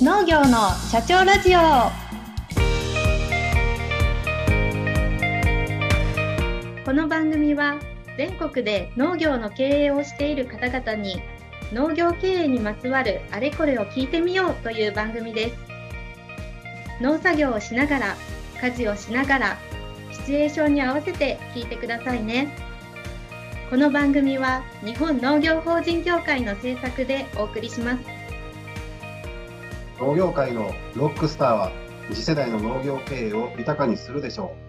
農業の社長ラジオ。この番組は全国で農業の経営をしている方々に農業経営にまつわるあれこれを聞いてみようという番組です。農作業をしながら家事をしながらシチュエーションに合わせて聞いてくださいね。この番組は日本農業法人協会の制作でお送りします。農業界のロックスターは次世代の農業経営を豊かにするでしょう。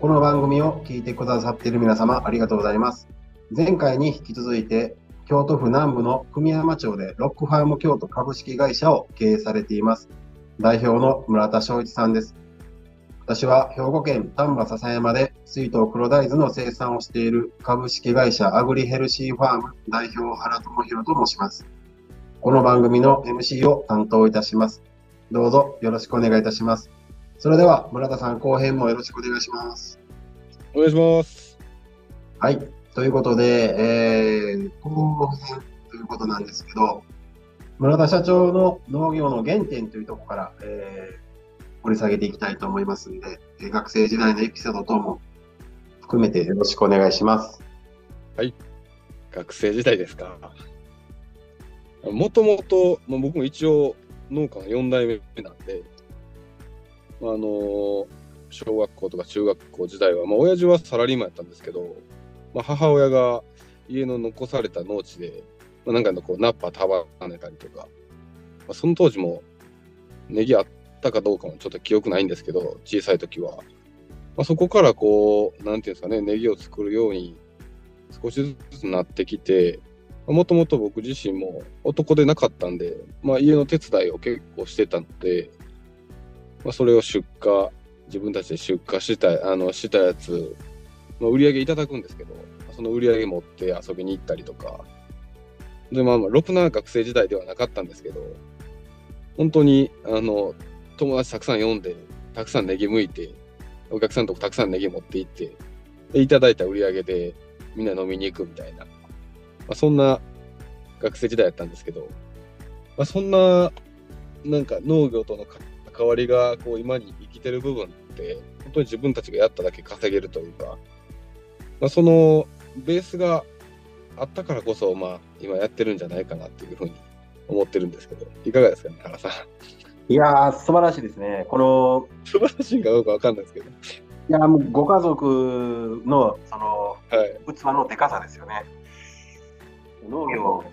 この番組を聞いてくださっている皆様ありがとうございます。前回に引き続いて京都府南部の久美山町でロックファーム京都株式会社を経営されています。代表の村田翔一さんです。私は兵庫県丹波篠山で水筒黒大豆の生産をしている株式会社アグリヘルシーファーム代表原智弘と申します。この番組の MC を担当いたします。どうぞよろしくお願いいたします。それでは村田さん後編もよろしくお願いします。お願いします。はい。ということで、えー、後編ということなんですけど、村田社長の農業の原点というところから、えー掘り下げていきたいと思いますんで、学生時代のエピソード等も含めてよろしくお願いします。はい。学生時代ですか。もともと、まあ、僕も一応農家の4代目なんで、あの小学校とか中学校時代は、まあ、親父はサラリーマンやったんですけど、まあ、母親が家の残された農地で、まあ、なんかのこうナッパ束ねたりとか、まあ、その当時もネギあっったかどうかもちょっと記憶ないんですけど、小さい時は。まあ、そこからこう、なんていうんですかね、ネギを作るように少しずつなってきて、もともと僕自身も男でなかったんで、まあ、家の手伝いを結構してたので、まあ、それを出荷、自分たちで出荷したあのしたやつ、ま、売り上げいただくんですけど、その売り上げ持って遊びに行ったりとか、で、まあ、まあ、ろくな学生時代ではなかったんですけど、本当に、あの、友達たくさん呼んで、たくさんネギ剥いて、お客さんとこたくさんネギ持って行って、で、いただいた売り上げでみんな飲みに行くみたいな、まあ、そんな学生時代やったんですけど、まあ、そんな、なんか農業との関わりがこう今に生きてる部分って、本当に自分たちがやっただけ稼げるというか、まあ、そのベースがあったからこそ、まあ、今やってるんじゃないかなっていうふうに思ってるんですけど、いかがですかね、原さん。いやー、素晴らしいですね。この、素晴らしいかどうかわかんないですけど。いやもうご家族の、その、はい、器のでかさですよね。農業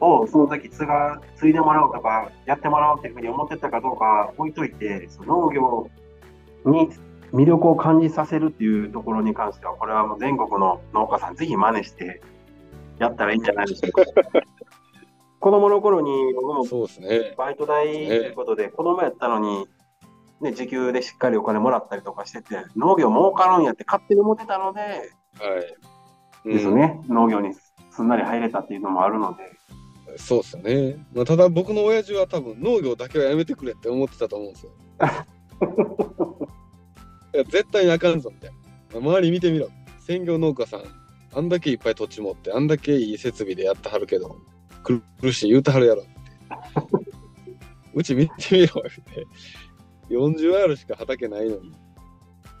をその時継が、継いでもらおうとか、やってもらおうっていうふうに思ってたかどうか置いといて、その農業に魅力を感じさせるっていうところに関しては、これはもう全国の農家さん、ぜひ真似してやったらいいんじゃないでしょうか。子供の頃に僕もバイト代ということで、子供やったのに、ね、時給でしっかりお金もらったりとかしてて、農業儲かるんやって勝手に思ってたので、はいうん、ですね、農業にすんなり入れたっていうのもあるので。そうですよね。まあ、ただ僕の親父は多分農業だけはやめてくれって思ってたと思うんですよ。いや絶対にあかんぞみたいな。周り見てみろ。専業農家さん、あんだけいっぱい土地持って、あんだけいい設備でやってはるけど、苦しい言うたはるやろって。うち見てみろって。40アールしか畑ないのに、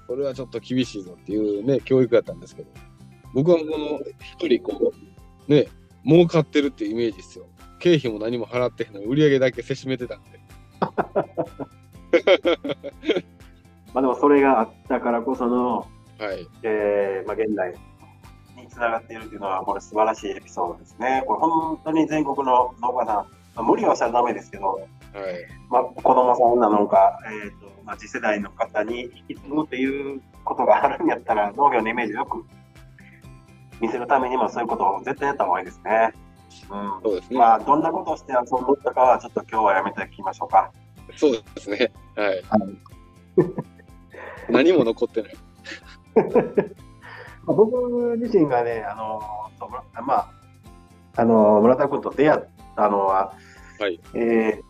それはちょっと厳しいぞっていうね、教育やったんですけど、僕はこの一人こう、ね、儲かってるっていうイメージですよ。経費も何も払ってへんのに、売り上げだけせしめてたんで。まあでもそれがあったからこその、はいえーまあ、現代につながっているというのは、これ素晴らしいエピソードですね。これ本当に全国の農家さん、まあ、無理はしちゃだめですけど、はいまあ、子供さんなのか、えーとまあ、次世代の方に引き継ぐっていうことがあるんやったら、農業のイメージよく見せるためにもそういうことを絶対やった方がいいですね。うん、そうですね。まあ、どんなことをして遊んったかは、ちょっと今日はやめておきましょうか。そうですね。はい。はい、何も残ってない。僕自身がね、あのまあ、あの村田君と出会ったのは、はいえー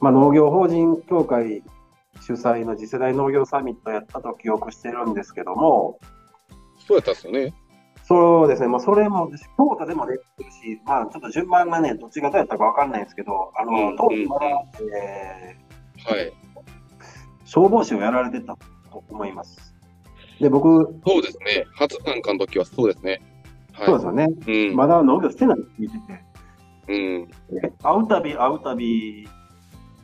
まあ、農業法人協会主催の次世代農業サミットやったと記憶してるんですけども、そうやったっすよね。そうですね、まあ、それも、京都でも出てるし、まあ、ちょっと順番がね、どっちがどうやったか分かんないんですけど、あの、当時まだ、えー、はい。消防士をやられてたと思います。で、僕、そうですね、初参加の時はそうですね。はい、そうですよね、うん、まだ農業してないって聞いて。て、うん、会うたび会うたび、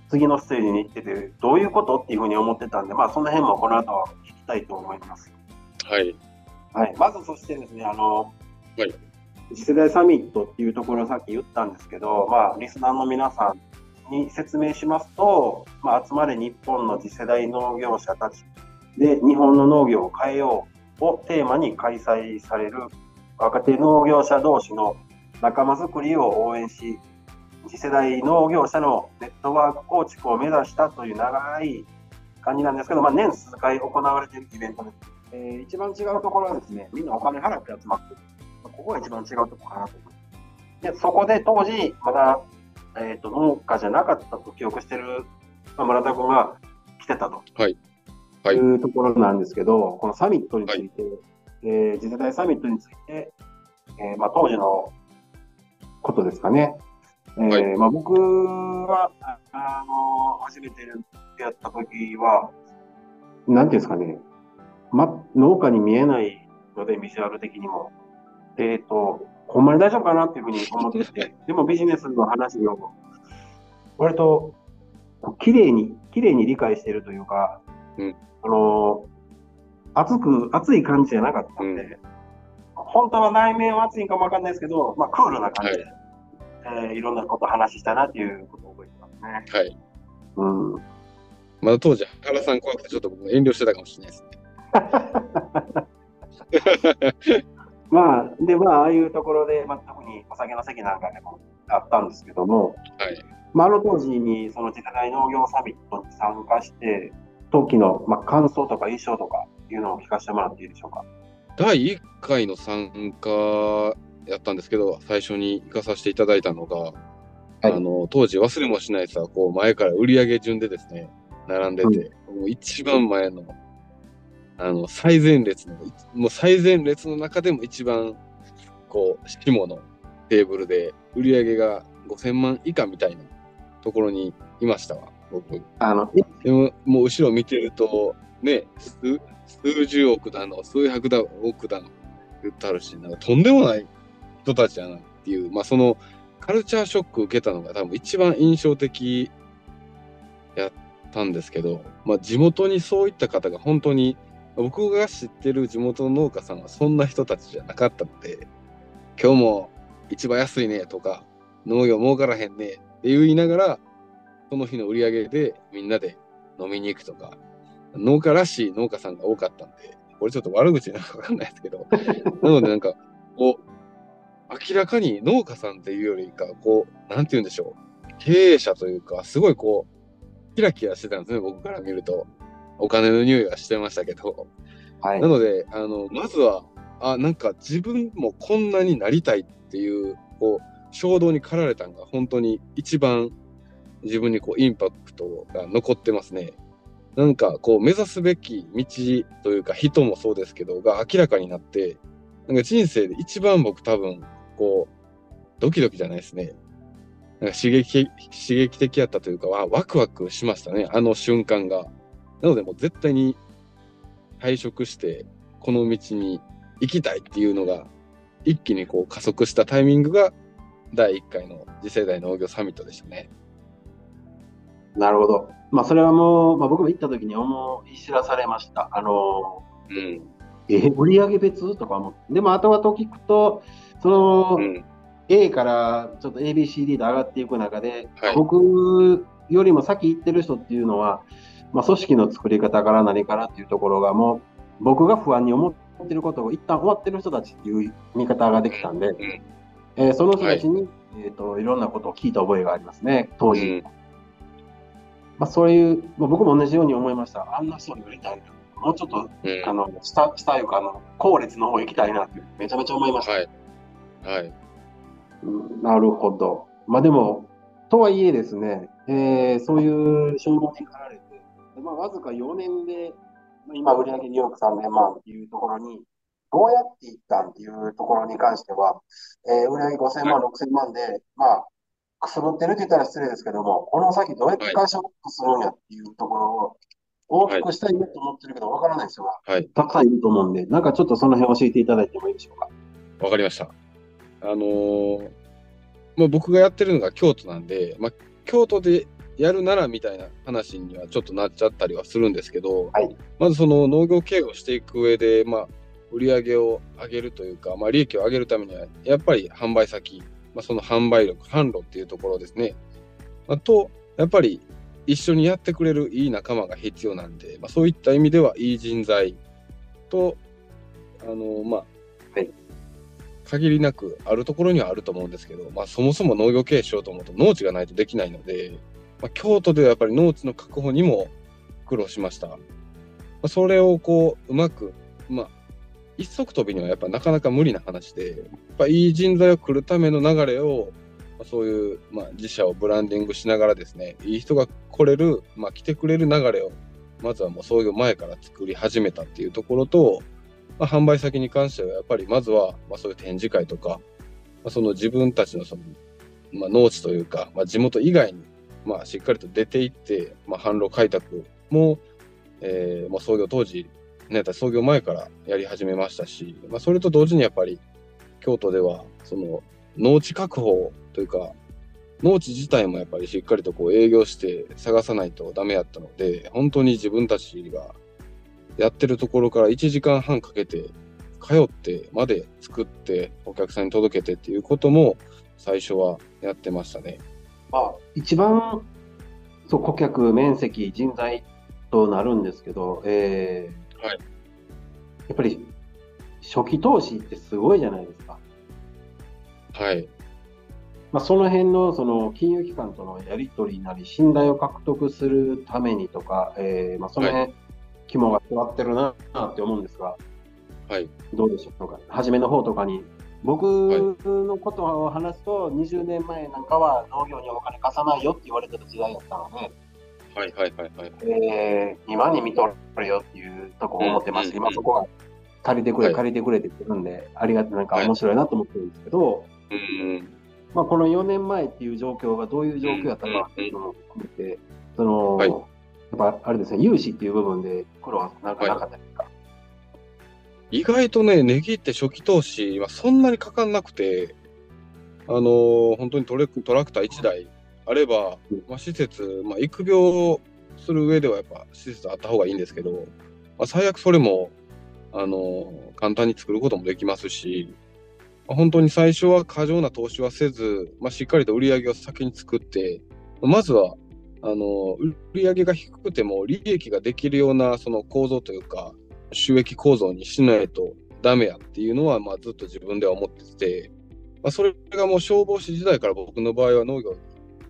次のステージに行ってて、どういうことっていうふうに思ってたんで、まあ、その辺もこの後は聞きたいと思います。はい。はい、まずそしてですね、あの、はい、次世代サミットっていうところをさっき言ったんですけど、まあ、リスナーの皆さんに説明しますと、まあ、集まれ日本の次世代農業者たちで日本の農業を変えようをテーマに開催される若手農業者同士の仲間づくりを応援し、次世代農業者のネットワーク構築を目指したという長い感じなんですけど、まあ、年数回行われているイベントです。えー、一番違うところはですね、みんなお金払って集まってる。ここが一番違うところかなと思います。で、そこで当時、まだ、えっ、ー、と、農家じゃなかったと記憶してる、まあ、村田君が来てたと。はい。はい。いうところなんですけど、このサミットについて、はい、えー、次世代サミットについて、えー、まあ、当時のことですかね。えー、はい、まあ、僕は、あの、初めてやった時は、なんていうんですかね、ま、農家に見えないので、ビジュアル的にも。えっ、ー、と、ほんまに大丈夫かなっていうふうに思ってて、でもビジネスの話を、割と、綺麗に、綺麗に理解しているというか、うん、あの、熱く、熱い感じじゃなかったんで、うん、本当は内面は熱いかもわかんないですけど、まあ、クールな感じで、はい、えー、いろんなこと話したなっていうことを覚えてますね。はい。うん。まだ当時、原さん怖くてちょっと僕遠慮してたかもしれないですね。まあ、で、まあ、ああいうところで、まあ、特にお酒の席なんかでもあったんですけども、はい。まあ、あの当時に、その次世代農業サミットに参加して、当期の、まあ、感想とか印象とかいうのを聞かせてもらっていいでしょうか？第1回の参加やったんですけど、最初に行かさせていただいたのが、はい、あの当時忘れもしないさ、こう前から売上順でですね、並んでて、うん、もう一番前のあの、最前列の、もう最前列の中でも一番、こう、下のテーブルで、売り上げが5000万以下みたいなところにいましたわ、僕。あの、でも、もう後ろ見てると、ね、数数十億だの、数百だ億だの、言ってあるし、なんかとんでもない人たちやなっていう、まあその、カルチャーショック受けたのが多分一番印象的やったんですけど、まあ地元にそういった方が本当に僕が知ってる地元の農家さんはそんな人たちじゃなかったので、今日も市場安いねとか、農業儲からへんねって言いながら、その日の売り上げでみんなで飲みに行くとか、農家らしい農家さんが多かったんで、これちょっと悪口なのかわかんないですけど、なのでなんか、こう、明らかに農家さんっていうよりか、こう、なんて言うんでしょう、経営者というか、すごいこう、キラキラしてたんですね、僕から見ると。お金の匂いはしてましたけど、はい、なのであのまずはあなんか自分もこんなになりたいっていうこう衝動に駆られたのが本当に一番自分にこうインパクトが残ってますね。なんかこう目指すべき道というか人もそうですけどが明らかになってなんか人生で一番僕多分こうドキドキじゃないですね。なんか刺激刺激的やったというかワクワクしましたねあの瞬間が。なのでもう絶対に退職してこの道に行きたいっていうのが一気にこう加速したタイミングが第1回の次世代農業サミットでしたね。なるほど。まあそれはもう、まあ、僕も行った時に思い知らされました。あの、うん、え、売上別とかも。でも後々聞くと、その、うん、A からちょっと ABCD で上がっていく中で、はい、僕よりも先行ってる人っていうのは、まあ、組織の作り方から何からっていうところがもう僕が不安に思ってることを一旦終わってる人たちっていう見方ができたんで、えー、その人たちに、はいえーと、いろんなことを聞いた覚えがありますね、当時。うん、まあ、そういう、まあ、僕も同じように思いました。あんな人に売りたいな。もうちょっと、うん、あの下下いうかあの、後列の方行きたいなってめちゃめちゃ思いました。はい。はい、うん、なるほど。まあでも、とはいえですね、えー、そういう衝動に駆られまあ、わずか4年で、まあ、今、売上2億3000万っていうところにどうやっていったんっていうところに関しては、えー、売上5000万、6000万で、まあ、くすぶってるって言ったら失礼ですけども、この先どうやって会社をするんやっていうところを大きくしたいなと思ってるけど、わからない人がたくさんいると思うんで、なんかちょっとその辺教えていただいてもいいでしょうか？わかりました。あのー、まあ、僕がやってるのが京都なんで、まあ、京都でやるならみたいな話にはちょっとなっちゃったりはするんですけど、はい、まずその農業経営をしていく上で、まあ、売り上げを上げるというか、まあ、利益を上げるためには、やっぱり販売先、まあ、その販売力、販路っていうところですね。あと、やっぱり一緒にやってくれるいい仲間が必要なんで、まあ、そういった意味ではいい人材と、あの、まあ、はい、限りなくあるところにはあると思うんですけど、まあ、そもそも農業経営しようと思うと農地がないとできないので、まあ、京都ではやっぱり農地の確保にも苦労しました。まあ、それをこう、うまく、まあ、一足飛びにはやっぱなかなか無理な話で、やっぱいい人材を来るための流れを、そういう、まあ、自社をブランディングしながらですね、いい人が来れる、まあ、来てくれる流れを、まずはもう創業前から作り始めたっていうところと、まあ、販売先に関してはやっぱりまずは、まあ、そういう展示会とか、まあ、その自分たちのその、まあ、農地というか、まあ、地元以外に、まあ、しっかりと出ていって、まあ、販路開拓も、えー、もう創業当時、ね、創業前からやり始めましたし、まあ、それと同時にやっぱり京都ではその農地確保というか農地自体もやっぱりしっかりとこう営業して探さないとダメやったので本当に自分たちがやってるところから1時間半かけて通ってまで作ってお客さんに届けてっていうことも最初はやってましたね。あ一番そう顧客面積人材となるんですけど、えーはい、やっぱり初期投資ってすごいじゃないですか。はい。まあ、その辺のその金融機関とのやり取りなり、信頼を獲得するためにとか、えーまあ、その辺、はい。肝が座ってるなって思うんですが、はい、どうでしょうか、初めの方とかに、僕のことを話すと、20年前なんかは農業にお金貸さないよって言われてた時代だったので、はいはいはいはい。えー、今に見とるよっていうとこ思ってまして、今そこが借りてくれ、借りてくれって言ってるんで、ありがてなんか面白いなと思ってるんですけど、うんまあ、この4年前っていう状況がどういう状況だったかっていうのも含めて、その、はい。やっぱあれですね、融資っていう部分で苦労はなんかなかったですか、はい、意外とね、値切って初期投資はそんなにかかんなくて、あのー、本当にトレトラクター1台あれば、まあ、施設、まあ、育苗する上ではやっぱ施設あった方がいいんですけど、まあ、最悪それも、あのー、簡単に作ることもできますし、まあ、本当に最初は過剰な投資はせず、まあ、しっかりと売り上げを先に作って、まずはあの売上が低くても利益ができるようなその構造というか収益構造にしないとダメやっていうのは、まあ、ずっと自分では思ってて、まあ、それがもう消防士時代から僕の場合は農業に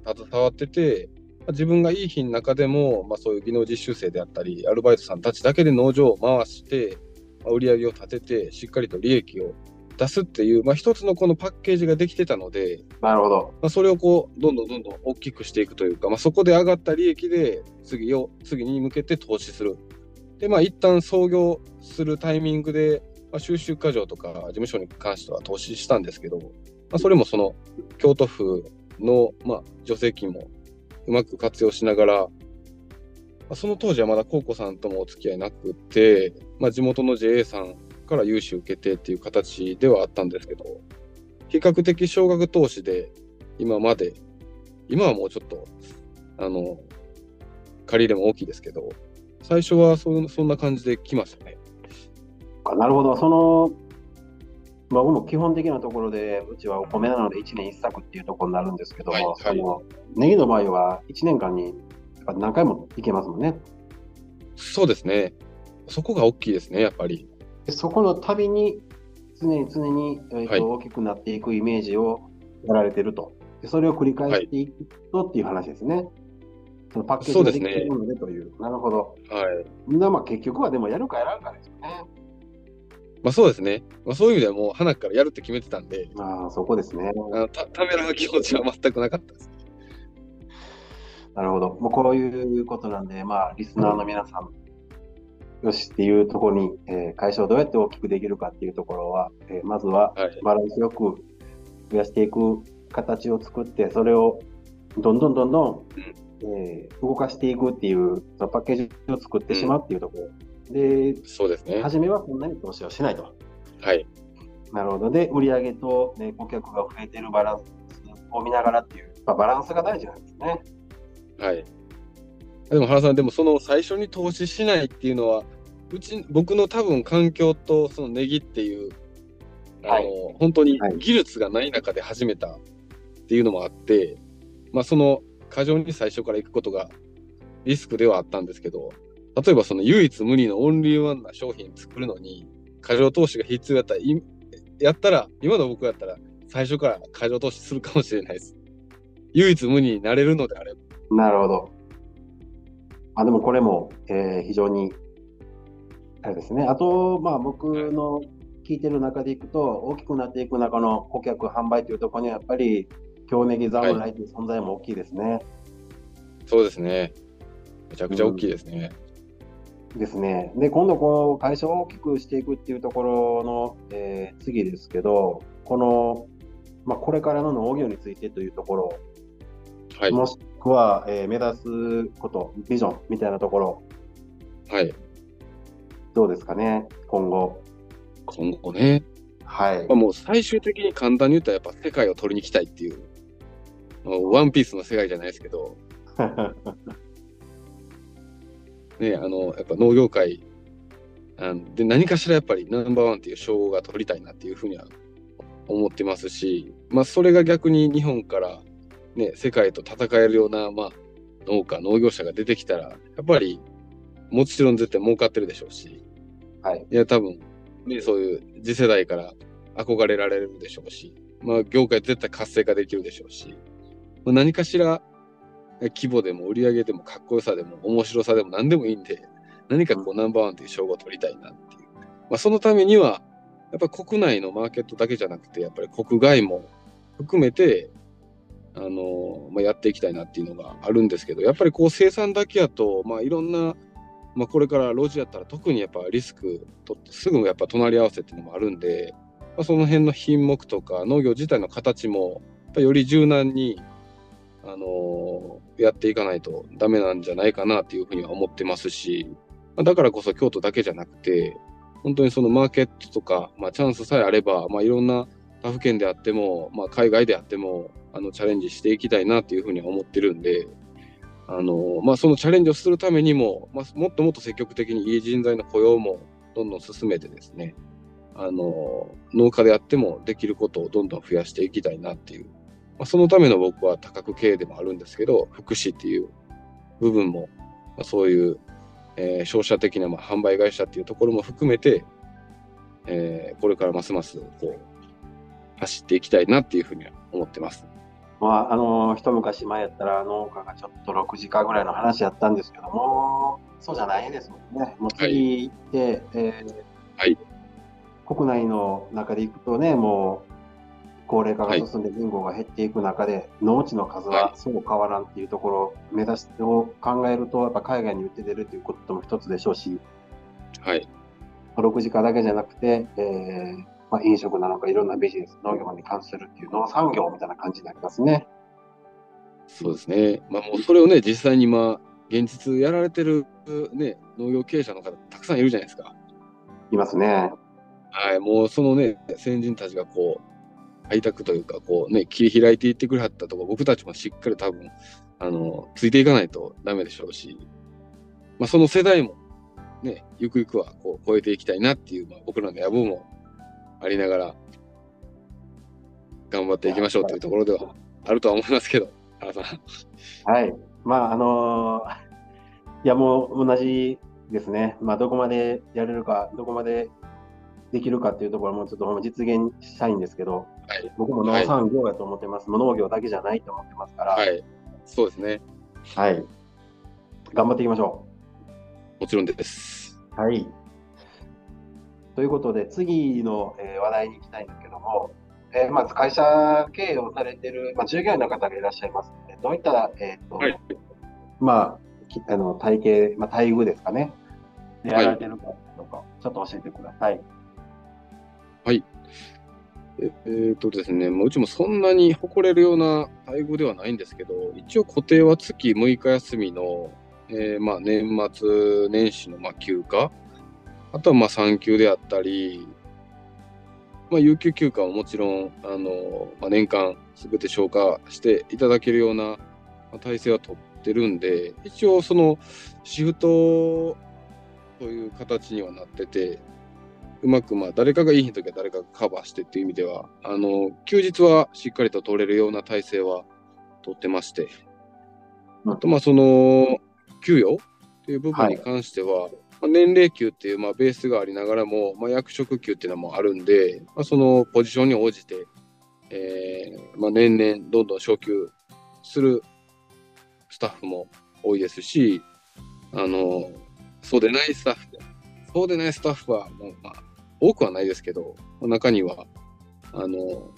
携わってて、まあ、自分がいい日の中でも、まあ、そういう技能実習生であったりアルバイトさんたちだけで農場を回して、まあ、売り上げを立ててしっかりと利益を出すっていう、まあ、一つのこのパッケージができてたので、なるほど。まあ、それをこう、どんどんどんどん大きくしていくというか、まあ、そこで上がった利益で次を、次に向けて投資する。で、まあ、一旦創業するタイミングで、まあ、収集課長とか事務所に関しては投資したんですけど、まあ、それもその京都府の、まあ、助成金もうまく活用しながら、まあ、その当時はまだ高子さんともお付き合いなくて、まあ、地元の JA さんから融資を受けてっていう形ではあったんですけど、比較的少額投資で今まで、今はもうちょっと、あの、借り入れも大きいですけど、最初はそそんな感じで来ましたね。なるほど、その、僕も基本的なところで、うちはお米なので1年1作っていうところになるんですけども、はいはい、そのネギの場合は1年間に何回もいけますもんね。そうですね。そこが大きいですね、やっぱり。でそこの度に常に常に、えーと、はい、大きくなっていくイメージをやられてると。でそれを繰り返していくとっていう話ですね。はい、そのパッケージができてるのでという。うね、なるほど。はい。みんなまあ結局はでもやるかやらんかですよね。まあそうですね。まあ、そういう意味ではもう、花からやるって決めてたんで、ああ、そこですね。あたためらう気持ちは全くなかったです。なるほど。もうこういうことなんで、まあ、リスナーの皆さん、よしっていうところに、えー、会社をどうやって大きくできるかっていうところは、えー、まずはバランスよく増やしていく形を作って、それをどんどんどんどん、えー、動かしていくっていうそのパッケージを作ってしまうっていうところ、うん、でそうですね。初めはそんなに投資をしないと。はい、なるほど。で売上と、ね、顧客が増えているバランスを見ながらっていう、まあ、バランスが大事なんですね。はい。でも原さん、でもその最初に投資しないっていうのは、うち僕の多分環境とそのネギっていう、あの、本当に技術がない中で始めたっていうのもあって、まあその過剰に最初から行くことがリスクではあったんですけど、例えばその唯一無二のオンリーワンな商品作るのに、過剰投資が必要やったら、やったら、今の僕やったら最初から過剰投資するかもしれないです。唯一無二になれるのであれば。なるほど。あでもこれも、えー、非常に、あれですね。あと、まあ僕の聞いてる中でいくと、大きくなっていく中の顧客販売というところにはやっぱり、京ネギ侍という存在も大きいですね、はい。そうですね。めちゃくちゃ大きいですね。うん、ですね。で、今度こう会社を大きくしていくっていうところの、えー、次ですけど、この、まあ、これからの農業についてというところ、はい、もしくは、えー、目指すこと、ビジョンみたいなところ、はい。どうですかね、今後。今後ね。はい。まあ、もう最終的に簡単に言ったら、やっぱ世界を取りに行きたいっていう、ワンピースの世界じゃないですけど、ね、あの、やっぱ農業界あで、何かしらやっぱりナンバーワンっていう称号が取りたいなっていうふうには思ってますし、まあ、それが逆に日本からね、世界と戦えるような、まあ、農家、農業者が出てきたら、やっぱり、もちろん絶対儲かってるでしょうし、はい。いや、多分、ね、そういう次世代から憧れられるでしょうし、まあ、業界絶対活性化できるでしょうし、まあ、何かしら、規模でも売り上げでもかっこよさでも面白さでも何でもいいんで、何かこう、ナンバーワンという称号を取りたいなっていう。まあ、そのためには、やっぱり国内のマーケットだけじゃなくて、やっぱり国外も含めて、あのまあ、やっていきたいなっていうのがあるんですけど、やっぱりこう生産だけやと、まあ、いろんな、まあ、これから路地やったら特にやっぱリスクとってすぐやっぱ隣り合わせっていうのもあるんで、まあ、その辺の品目とか農業自体の形もやっぱより柔軟に、あのー、やっていかないとダメなんじゃないかなっていうふうには思ってますし、だからこそ京都だけじゃなくて、本当にそのマーケットとか、まあ、チャンスさえあれば、まあ、いろんな他府県であっても、まあ、海外であっても、あのチャレンジしていきたいなっていうふうに思ってるんで、あのまあ、そのチャレンジをするためにも、まあ、もっともっと積極的にいい人材の雇用もどんどん進めてですね、あの農家であってもできることをどんどん増やしていきたいなっていう、まあ、そのための僕は多角経営でもあるんですけど、福祉っていう部分も、まあ、そういう、えー、商社的なまあ販売会社っていうところも含めて、えー、これからますますこう走っていきたいなっていうふうには思ってます。まあ、あの一昔前やったら農家がちょっと6時間ぐらいの話やったんですけども、そうじゃないですもんね。もう次行って、はい、えー、はい、国内の中で行くとね、もう高齢化が進んで人口が減っていく中で、はい、農地の数はそう変わらんっていうところを目指してを考えると、やっぱ海外に売って出るということも一つでしょうし、はい、6時間だけじゃなくて、えーまあ、飲食なのかいろんなビジネス、農業に関するっていう農産業みたいな感じになりますね。そうですね。まあ、もうそれをね、実際に今、現実やられてる、ね、農業経営者の方、たくさんいるじゃないですか。いますね。はい、もうそのね、先人たちがこう、開拓というか、こうね、切り開いていってくれはったとこ、僕たちもしっかり多分、あの、ついていかないとダメでしょうし、まあ、その世代も、ね、ゆくゆくはこう超えていきたいなっていう、まあ、僕らの野望もありながら、頑張っていきましょうというところではあるとは思いますけど、原さん。はい。まあ、あのー、いや、もう同じですね。まあ、どこまでやれるか、どこまでできるかっていうところもちょっと実現したいんですけど、はい、僕も農産業やと思ってます、はい、農業だけじゃないと思ってますから、はい、そうですね。はい。頑張っていきましょう。もちろんです。はい。ということで、次の、えー、話題に行きたいんですけども、えー、まず会社経営をされている、まあ、従業員の方がいらっしゃいますので、どういった、えーと、はい、まあ、あの体系、まあ、待遇ですかね、でやられてるかとか、はい、ちょっと教えてください。はい。ええー、とですね、もううちもそんなに誇れるような待遇ではないんですけど、一応固定は月6日休みの、えー、まあ年末年始のまあ休暇、あとはまあ産休であったり、まあ、有給休暇はもちろん、あのまあ、年間すべて消化していただけるような体制は取ってるんで、一応そのシフトという形にはなってて、うまくまあ誰かがいい時は誰かがカバーしてっていう意味では、あの、休日はしっかりと取れるような体制は取ってまして、あとまあその、給与っていう部分に関しては、はい。まあ、年齢給っていうまあベースがありながらも、まあ、役職給っていうのもあるんで、まあ、そのポジションに応じて、えーまあ、年々どんどん昇給するスタッフも多いですし、あの、そうでないスタッフ、そうでないスタッフはもう、まあ、多くはないですけど、中には、あの、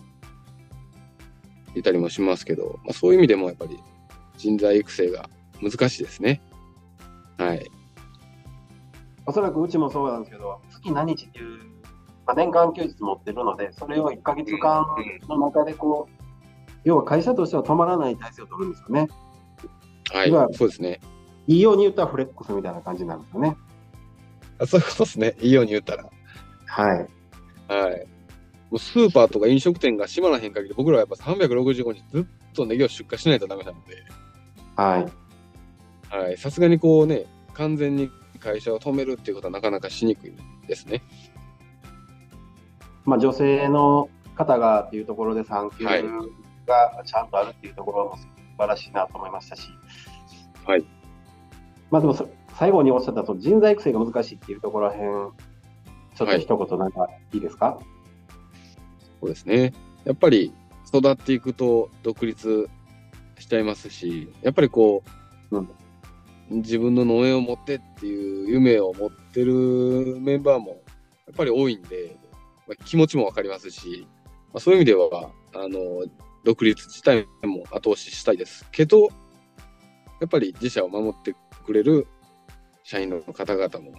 いたりもしますけど、まあ、そういう意味でもやっぱり人材育成が難しいですね。はい。おそらくうちもそうなんですけど、月何日っていう、まあ、年間休日持ってるので、それを1か月間の中でこう、要は会社としては止まらない体制を取るんですよね。はい、そうですね。いいように言ったらフレックスみたいな感じなんですよね。あそういうことですね。いいように言ったら。はい。はい。もうスーパーとか飲食店が閉まらへん限り、僕らはやっぱ365日ずっとネギを出荷しないとダメなので。はい。はい。さすがにこうね、完全に会社を止めるっていうことはなかなかしにくいですね。まあ、女性の方がっていうところで産休がちゃんとあるっていうところも素晴らしいなと思いましたし。はい。まあでも最後におっしゃったと人材育成が難しいっていうところらへん、ちょっと一言なんかいいですか、はい、そうですね。やっぱり育っていくと独立しちゃいますし、やっぱりこう、うん、自分の農園を持ってっていう夢を持ってるメンバーもやっぱり多いんで、まあ、気持ちもわかりますし、まあ、そういう意味では、あの、独立自体も後押ししたいですけど、やっぱり自社を守ってくれる社員の方々も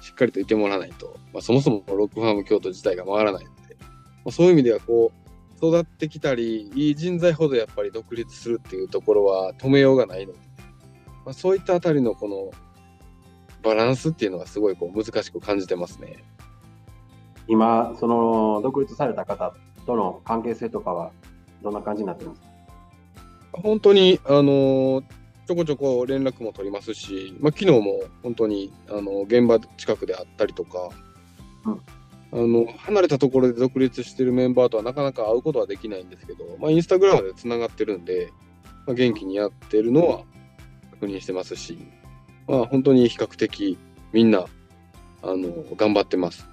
しっかりといてもらわないと、まあ、そもそもロックファーム京都自体が回らないので、まあ、そういう意味ではこう育ってきたりいい人材ほどやっぱり独立するっていうところは止めようがないので、まあ、そういったあたりのこのバランスっていうのがすごいこう難しく感じてますね。今その独立された方との関係性とかはどんな感じになってますか？本当にあのちょこちょこ連絡も取りますし、まあ、昨日も本当にあの現場近くであったりとか、うん、あの離れたところで独立してるメンバーとはなかなか会うことはできないんですけど、まあ、インスタグラムでつながってるんで、まあ、元気にやってるのは確認してますし、まあ、本当に比較的みんなあの頑張ってます。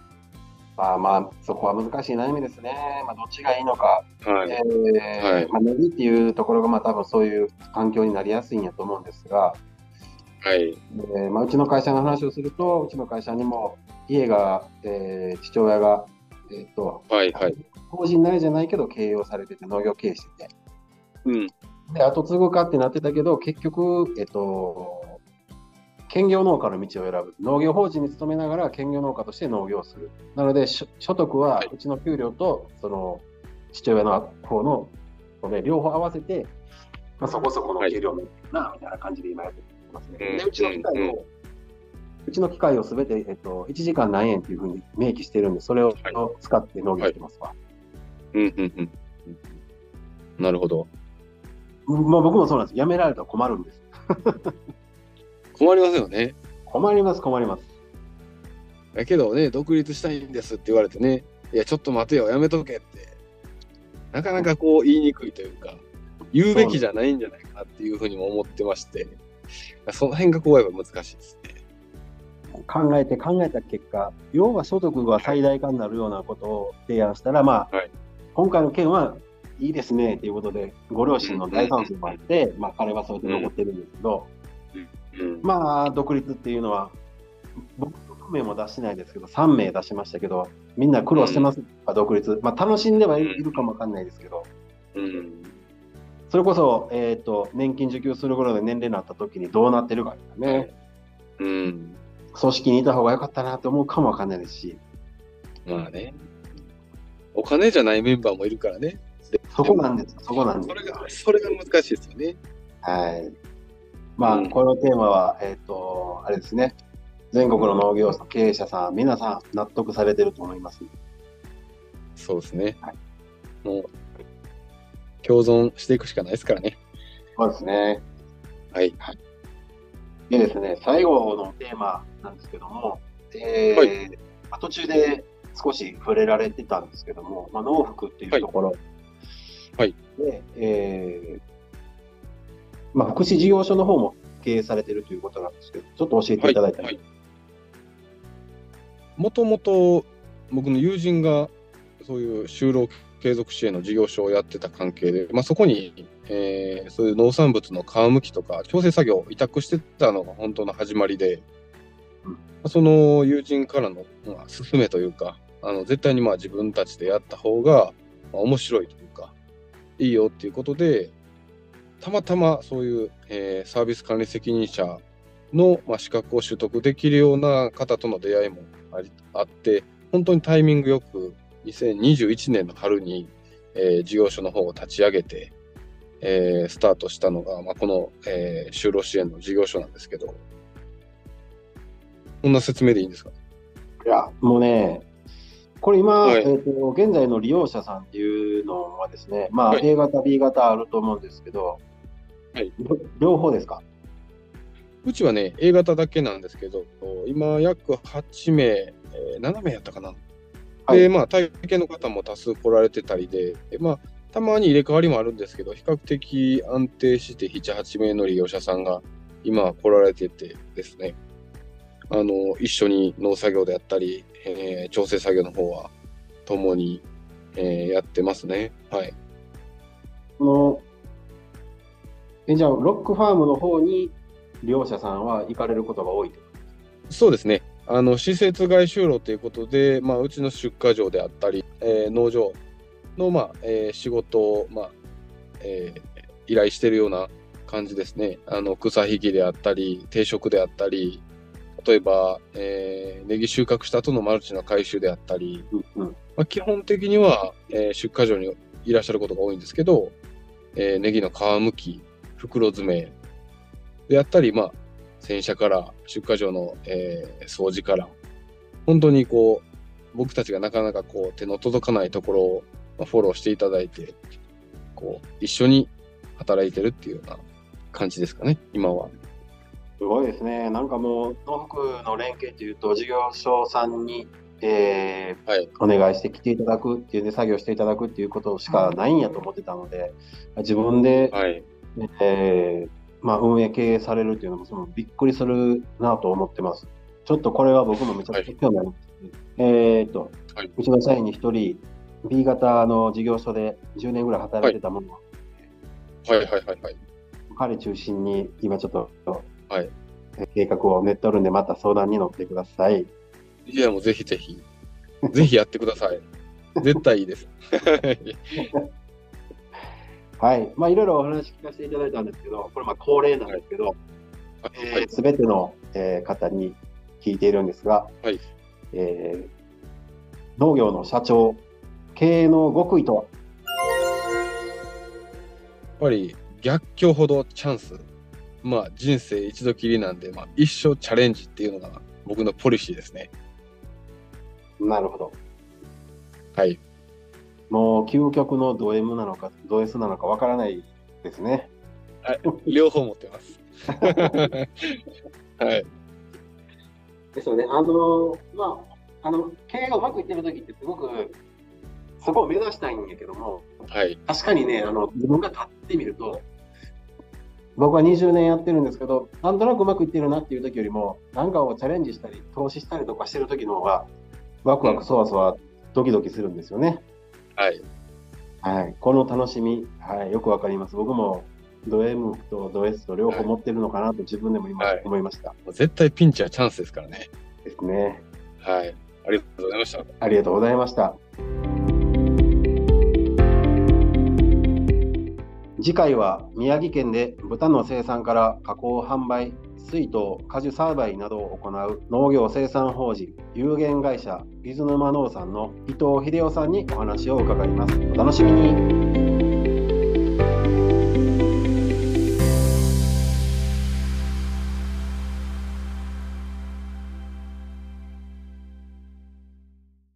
まあまあ、そこは難しい悩みですね。まあ、どっちがいいのか。はい。えー、はい。まあ、っていうところが、まあ、多分そういう環境になりやすいんやと思うんですが、はい。えー、まあ、うちの会社の話をすると、うちの会社にも、家が、えー、父親が、えっ、ー、と、はいはい。法人内じゃないけど、経営をされてて、農業経営してて。うん。で、後継ぐかってなってたけど、結局、えっ、と、兼業農家の道を選ぶ。農業法人に勤めながら兼業農家として農業をする。なので、所得はうちの給料と、その、父親の方の、ね、両方合わせて、まあ、そこそこの給料な、みたいな感じで今やってますね。で、うちの機械を、うちの機械をすべて、えっと、1時間何円っていうふうに明記してるんで、それを使って農業してますわ。うんうんうん。なるほど。まあ、僕もそうなんです。辞められたら困るんです。困りますよね。困ります、困ります。だけどね、独立したいんですって言われてね、いや、ちょっと待てよ、やめとけって、なかなかこう言いにくいというか、言うべきじゃないんじゃないかなっていうふうにも思ってまして、その辺がこうやっぱ難しいですね。考えて考えた結果、要は所得が最大化になるようなことを提案したら、まあ、はい、今回の件はいいですねということで、ご両親の大賛成もあって、まあ、彼はそうやって残ってるんですけど、まあ、独立っていうのは、僕6名も出してないですけど、3名出しましたけど、みんな苦労してますか、独立。まあ、楽しんではいるかもわかんないですけど、うん、それこそ、えっ、ー、と、年金受給する頃で年齢になった時にどうなってるかね。うん。組織にいた方が良かったなと思うかもわかんないですし。まあね。お金じゃないメンバーもいるからね。そこなんです。そこなんです。それが、それが難しいですよね。はい。まあ、うん、このテーマは、えっ、ー、と、あれですね。全国の農業経営者さん、皆さん納得されてると思います。そうですね。はい、もう、共存していくしかないですからね。そうですね。はい。はい、でですね、最後のテーマなんですけども、えー、はい、まあ、途中で少し触れられてたんですけども、まあ、農福っていうところ、はい。で、えー、まあ、福祉事業所の方も経営されてるということなんですけど、ちょっと教えていただいたら。もともと僕の友人がそういう就労継続支援の事業所をやってた関係で、まあ、そこに、えー、そういう農産物の皮むきとか調整作業を委託してたのが本当の始まりで、うん、その友人からの、まあ、勧めというかあの絶対にまあ自分たちでやった方が、まあ、面白いというかいいよっていうことでたまたまそういう、えー、サービス管理責任者の、まあ、資格を取得できるような方との出会いもありあって本当にタイミングよく2021年の春に、えー、事業所の方を立ち上げて、えー、スタートしたのが、まあ、この、えー、就労支援の事業所なんですけどこんな説明でいいんですか？いやもうねこれ今、はい、えーと、現在の利用者さんっていうのはですね、まあ、はい、A 型、B 型あると思うんですけど、はい、両方ですか？うちはね、A 型だけなんですけど、今、約8名、えー、7名やったかな。はい、で、まあ、体験の方も多数来られてたりで、まあ、たまに入れ替わりもあるんですけど、比較的安定して7、8名の利用者さんが今来られててですね、あの、一緒に農作業であったり、えー、調整作業の方は共に、えー、やってますね。はい。のえじゃあ、ロックファームの方に両者さんは行かれることが多いそうですね。あの施設外就労ということで、まあ、うちの出荷場であったり、えー、農場の、まあえー、仕事を、まあえー、依頼しているような感じですね。あの草引きであったり、定食であったり、例えば、えー、ネギ収穫した後のマルチの回収であったり、うんまあ、基本的には、えー、出荷場にいらっしゃることが多いんですけど、えー、ネギの皮むき、袋詰めであったり、まあ、洗車から出荷場の、えー、掃除から、本当にこう、僕たちがなかなかこう手の届かないところを、まあ、フォローしていただいて、こう、一緒に働いてるっていうような感じですかね、今は。すごいですね。なんかもう、農福の連携というと、事業所さんに、えー、はい、お願いして来ていただくっていうね、作業していただくっていうことしかないんやと思ってたので、自分で、はい、えー、まあ、運営経営されるっていうのもそのびっくりするなと思ってます。ちょっとこれは僕もめちゃくちゃ興味あります、はい、えっと、はい、うちの社員に1人、B 型の事業所で10年ぐらい働いてたもの、はい、はいはいはいはい。彼中心に今ちょっとはい、計画を練っておるんで、また相談に乗ってください。いや、もうぜひぜひ、ぜひやってください。絶対いいです。はい。まあ、いろいろお話聞かせていただいたんですけど、これ、まあ、恒例なんですけど、す、べ、ての、えー、方に聞いているんですが、はい、えー、農業の社長、経営の極意とは？やっぱり逆境ほどチャンスまあ人生一度きりなんで、まあ、一生チャレンジっていうのが僕のポリシーですね。なるほど。はい。もう究極のド M なのかド S なのかわからないですね。はい、両方持ってます。はい。ですよね。あの、まあ、あの、経営がうまくいってる時ってすごく、そこを目指したいんやけども、はい、確かにね、あの、自分が立ってみると、僕は20年やってるんですけど、なんとなくうまくいってるなっていう時よりも、何かをチャレンジしたり、投資したりとかしてる時の方が、ワクワクそわそわ、ドキドキするんですよね。はい。はい。この楽しみ、はい、よくわかります。僕も、ド M とド S と両方持ってるのかなと自分でも今、思いました。絶対ピンチはチャンスですからね。ですね。はい。ありがとうございました。ありがとうございました。次回は宮城県で豚の生産から加工販売水筒、果樹栽培などを行う農業生産法人有限会社水沼農産の伊藤秀夫さんにお話を伺います。お楽しみに。